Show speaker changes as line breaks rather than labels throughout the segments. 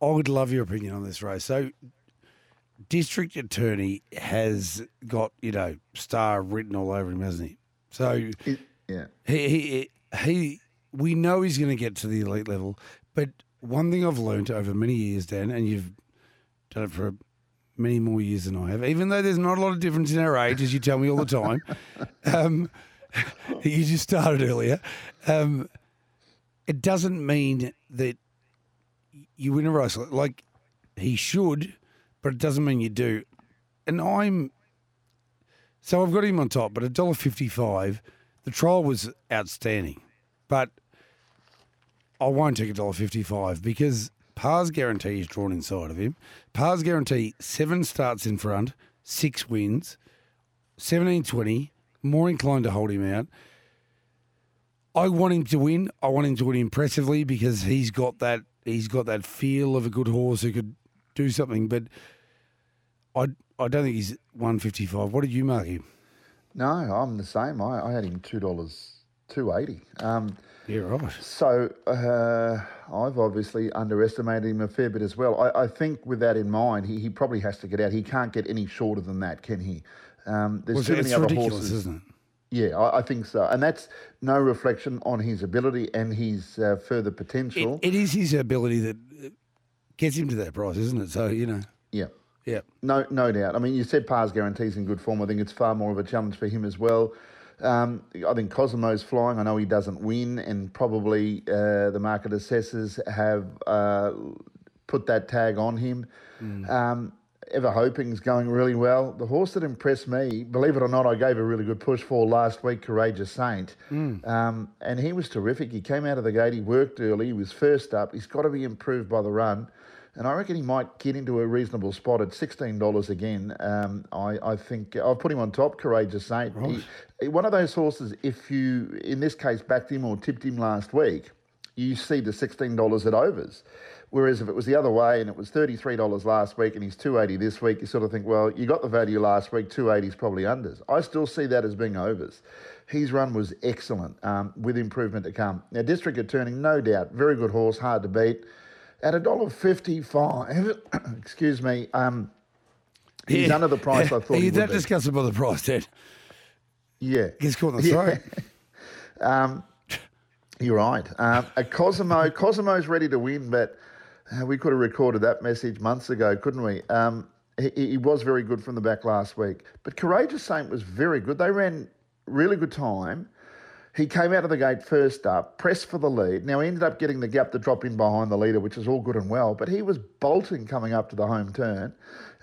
I would love your opinion on this race. So, district attorney has got you know star written all over him, hasn't he? So
It- yeah.
he he, he we know he's going to get to the elite level, but one thing I've learned over many years, Dan, and you've done it for many more years than I have, even though there's not a lot of difference in our age, as you tell me all the time. um, you just started earlier. Um, it doesn't mean that you win a race like he should, but it doesn't mean you do. And I'm so I've got him on top, but a dollar fifty-five. The trial was outstanding, but I won't take a dollar fifty-five because Par's guarantee is drawn inside of him. Par's guarantee seven starts in front, six wins, 17-20, More inclined to hold him out. I want him to win. I want him to win impressively because he's got that he's got that feel of a good horse who could do something. But I I don't think he's one fifty five. What did you mark him?
No, I'm the same. I, I had him two dollars two eighty. Um,
Yeah, right.
so uh, I've obviously underestimated him a fair bit as well. I, I think with that in mind, he, he probably has to get out. He can't get any shorter than that, can he? Um, there's
Well,
too
it's
many other
ridiculous,
horses.
isn't it?
Yeah, I, I think so, and that's no reflection on his ability and his uh, further
It,
potential.
it is his ability that uh, gets him to that price, isn't it? So you know,
yeah.
yeah.
No, no doubt. I mean, you said Pars guarantees in good form. I think it's far more of a challenge for him as well. Um, I think Cosimo's flying. I know he doesn't win, and probably uh, the market assessors have uh, put that tag on him. Um, Ever Hoping's going really well. The horse that impressed me, believe it or not, I gave a really good push for last week, Courageous Saint. Um, and he was terrific. He came out of the gate, he worked early, he was first up. He's got to be improved by the run. And I reckon he might get into a reasonable spot at sixteen dollars again. Um, I, I think I've put him on top. Courageous Saint, He- he- one of those horses. If you, in this case, backed him or tipped him last week, you see the sixteen dollars at overs. Whereas if it was the other way and it was thirty three dollars last week and he's two eighty this week, you sort of think, well, you got the value last week. Two eighty is probably unders. I still see that as being overs. His run was excellent, um, with improvement to come. Now, District Attorney, no doubt, very good horse, hard to beat. At a dollar fifty-five, excuse me, um, he's under the price I thought
You're
would
that disgusted by the price, Ted?
Yeah,
He's caught in the
Yeah.
throat.
You're right. Um, a Cosimo, Cosimo's ready to win, but uh, we could have recorded that message months ago, couldn't we? Um, he, he was very good from the back last week, but Courageous Saint was very good. They ran really good time. He came out of the gate first up, pressed for the lead. Now he ended up getting the gap to drop in behind the leader, which is all good and well, but he was bolting coming up to the home turn,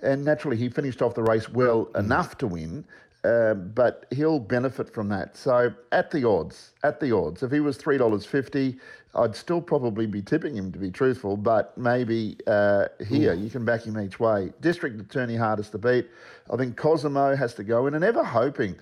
and naturally he finished off the race well enough to win. Uh, but he'll benefit from that. So at the odds, at the odds, if he was three dollars fifty, I'd still probably be tipping him to be truthful. But maybe uh, here you can back him each way. District Attorney hardest to beat. I think Cosimo has to go in, and ever hoping.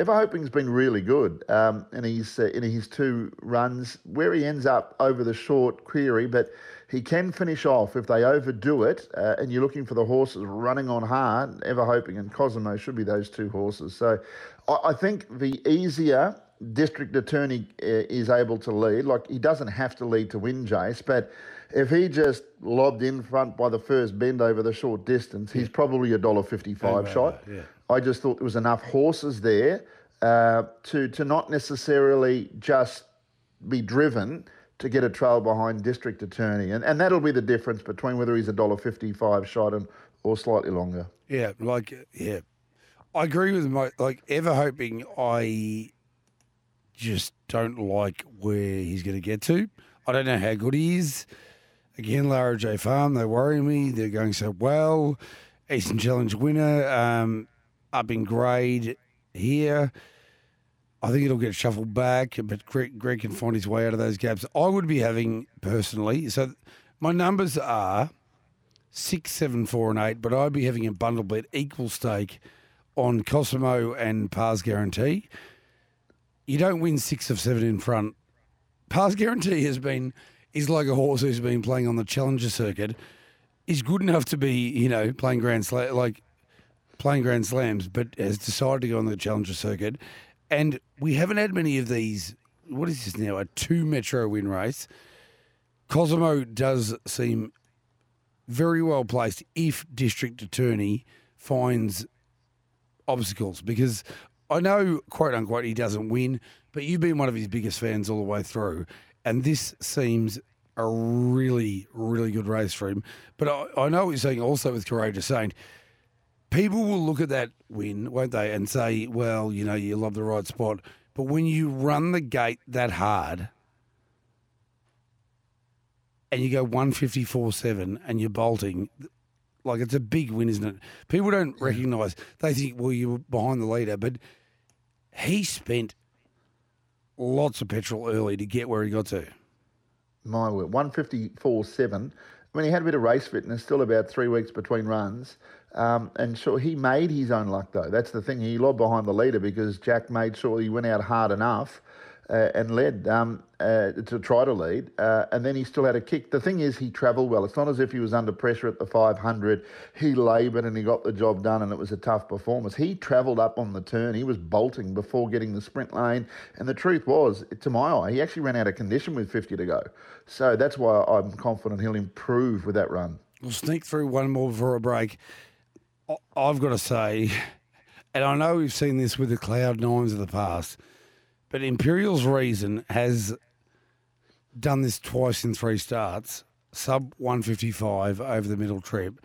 Ever Hoping's been really good um, in his uh, in his two runs. Where he ends up over the short query, but he can finish off if they overdo it. Uh, and you're looking for the horses running on hard. Ever Hoping and Cosimo should be those two horses. So I, I think the easier district attorney uh, is able to lead, like he doesn't have to lead to win, Jace, but if he just lobbed in front by the first bend over the short distance, he's probably a dollar fifty-five shot.
yeah.
I just thought there was enough horses there uh, to to not necessarily just be driven to get a trail behind district attorney, and and that'll be the difference between whether he's a dollar fifty-five shot and or slightly longer.
Yeah, like yeah, I agree with my like ever hoping. I just don't like where he's going to get to. I don't know how good he is. Again, Lara J Farm, they worry me. They're going so well. Eastern Challenge winner, um, up in grade here. I think it'll get shuffled back, but Greg, Greg can find his way out of those gaps. I would be having personally. So my numbers are six, seven, four, and eight, but I'd be having a bundle bet equal stake on Cosimo and Pars Guarantee. You don't win six of seven in front. Pars Guarantee has been is like a horse who's been playing on the Challenger circuit. Is good enough to be, you know, playing Grand Slam like playing Grand Slams, but has decided to go on the Challenger circuit. And we haven't had many of these. What is this now? A two Metro win race. Cosimo does seem very well placed if District Attorney finds obstacles because I know, quote unquote, he doesn't win, but you've been one of his biggest fans all the way through. And this seems a really, really good race for him. But I, I know what you're saying also with Courageous Saint. People will look at that win, won't they, and say, well, you know, you love the right spot. But when you run the gate that hard and you go 154 7 and you're bolting, like it's a big win, isn't it? People don't recognise, they think, well, you were behind the leader, but he spent lots of petrol early to get where he got to.
My word, 154 7. I mean, he had a bit of race fitness, still about three weeks between runs. Um, and sure, he made his own luck, though. That's the thing. He lobbed behind the leader because Jack made sure he went out hard enough uh, and led um, uh, to try to lead. Uh, and then he still had a kick. The thing is, he travelled well. It's not as if he was under pressure at the 500. He laboured and he got the job done, and it was a tough performance. He travelled up on the turn. He was bolting before getting the sprint lane. And the truth was, to my eye, he actually ran out of condition with 50 to go. So that's why I'm confident he'll improve with that run.
We'll sneak through one more before a break. I've got to say, and I know we've seen this with the Cloud Nines of the past but Imperial's Reason has done this twice in three starts, sub 155 over the middle trip.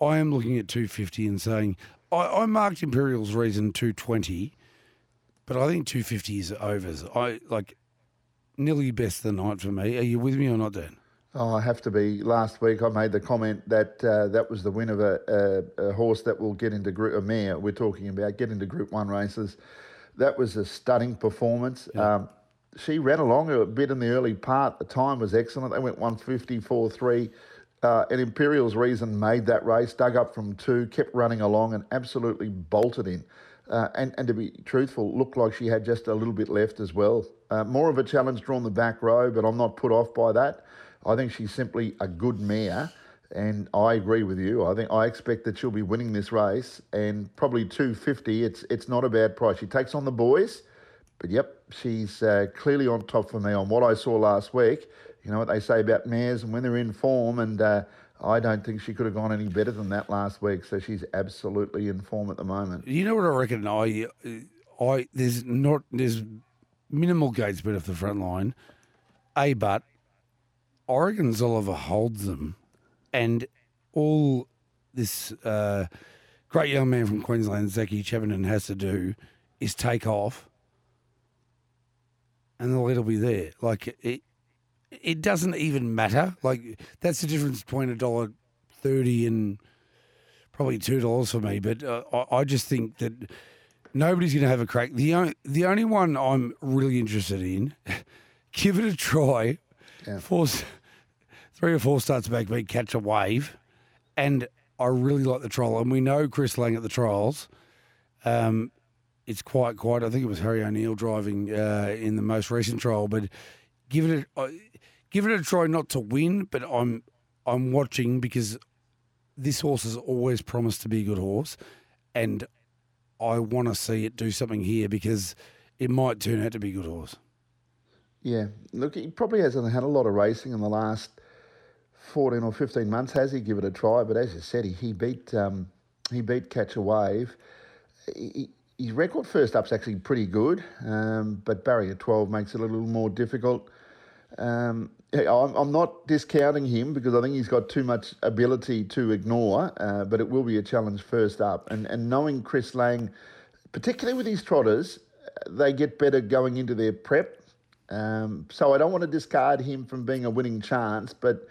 I am looking at 250 and saying, I, I marked Imperial's Reason 220, but I think 250 is overs. I like nearly best the night for me. Are you with me or not, Dan?
Oh, I have to be. Last week I made the comment that uh, that was the win of a, a, a, horse that will get into group, a mare we're talking about, get into Group 1 races that was a stunning performance. Yeah. Um, she ran along a bit in the early part. The time was excellent. They went 154.3. Uh, and Imperial's Reason made that race, dug up from two, kept running along, and absolutely bolted in. Uh, and, and to be truthful, looked like she had just a little bit left as well. Uh, more of a challenge drawn the back row, but I'm not put off by that. I think she's simply a good mare. And I agree with you. I think I expect that she'll be winning this race, and probably 250. It's it's not a bad price. She takes on the boys, but yep, she's uh, clearly on top for me on what I saw last week. You know what they say about mares and when they're in form, and uh, I don't think she could have gone any better than that last week. So she's absolutely in form at the moment.
You know what I reckon? I, I there's not there's minimal gate speed off the front line. A but Oregon's Oliver holds them and all this uh, great young man from Queensland, Zaki Chevenin, has to do is take off, and the lead will be there. Like it, it doesn't even matter. Like that's the difference between a dollar thirty and probably two dollars for me. But uh, I, I just think that nobody's going to have a crack. The only the only one I'm really interested in, give it a try. Yeah. Force three or four starts back beat catch a wave, and I really like the trial. And we know Chris Lang at the trials. Um, it's quite quiet. I think it was Harry O'Neill driving uh, in the most recent trial, but give it a uh, give it a try. Not to win, but I'm I'm watching because this horse has always promised to be a good horse, and I want to see it do something here because it might turn out to be a good horse.
Yeah, look, he probably hasn't had a lot of racing in the last 14 or 15 months, has he? Give it a try. But as you said, he, he beat um, he beat Catch a Wave. He, his record first up's actually pretty good, um, but barrier 12 makes it a little more difficult. Um, I'm, I'm not discounting him because I think he's got too much ability to ignore, uh, but it will be a challenge first up. And, and knowing Chris Lang, particularly with his trotters, they get better going into their prep. Um, so I don't want to discard him from being a winning chance, but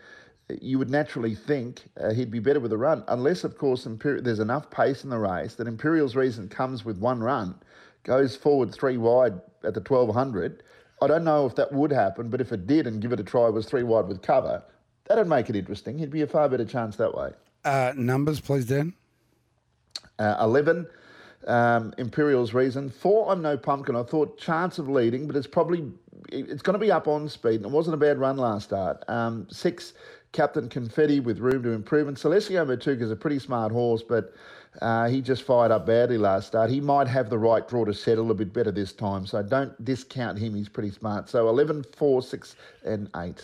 you would naturally think uh, he'd be better with a run, unless, of course, there's enough pace in the race that Imperial's reason comes with one run, goes forward three wide at the 1200. I don't know if that would happen, but if it did and give it a try was three wide with cover, that'd make it interesting. He'd be a far better chance that way.
Uh, numbers, please, Dan.
Uh, 11. Um, Imperial's reason. Four, I'm no pumpkin. I thought chance of leading, but it's probably it's going to be up on speed. And it wasn't a bad run last start. Um, six, Captain Confetti with room to improve. And Celestio Matuka is a pretty smart horse, but uh, he just fired up badly last start. He might have the right draw to settle a bit better this time, so don't discount him. He's pretty smart. So 11, 4, 6, and 8.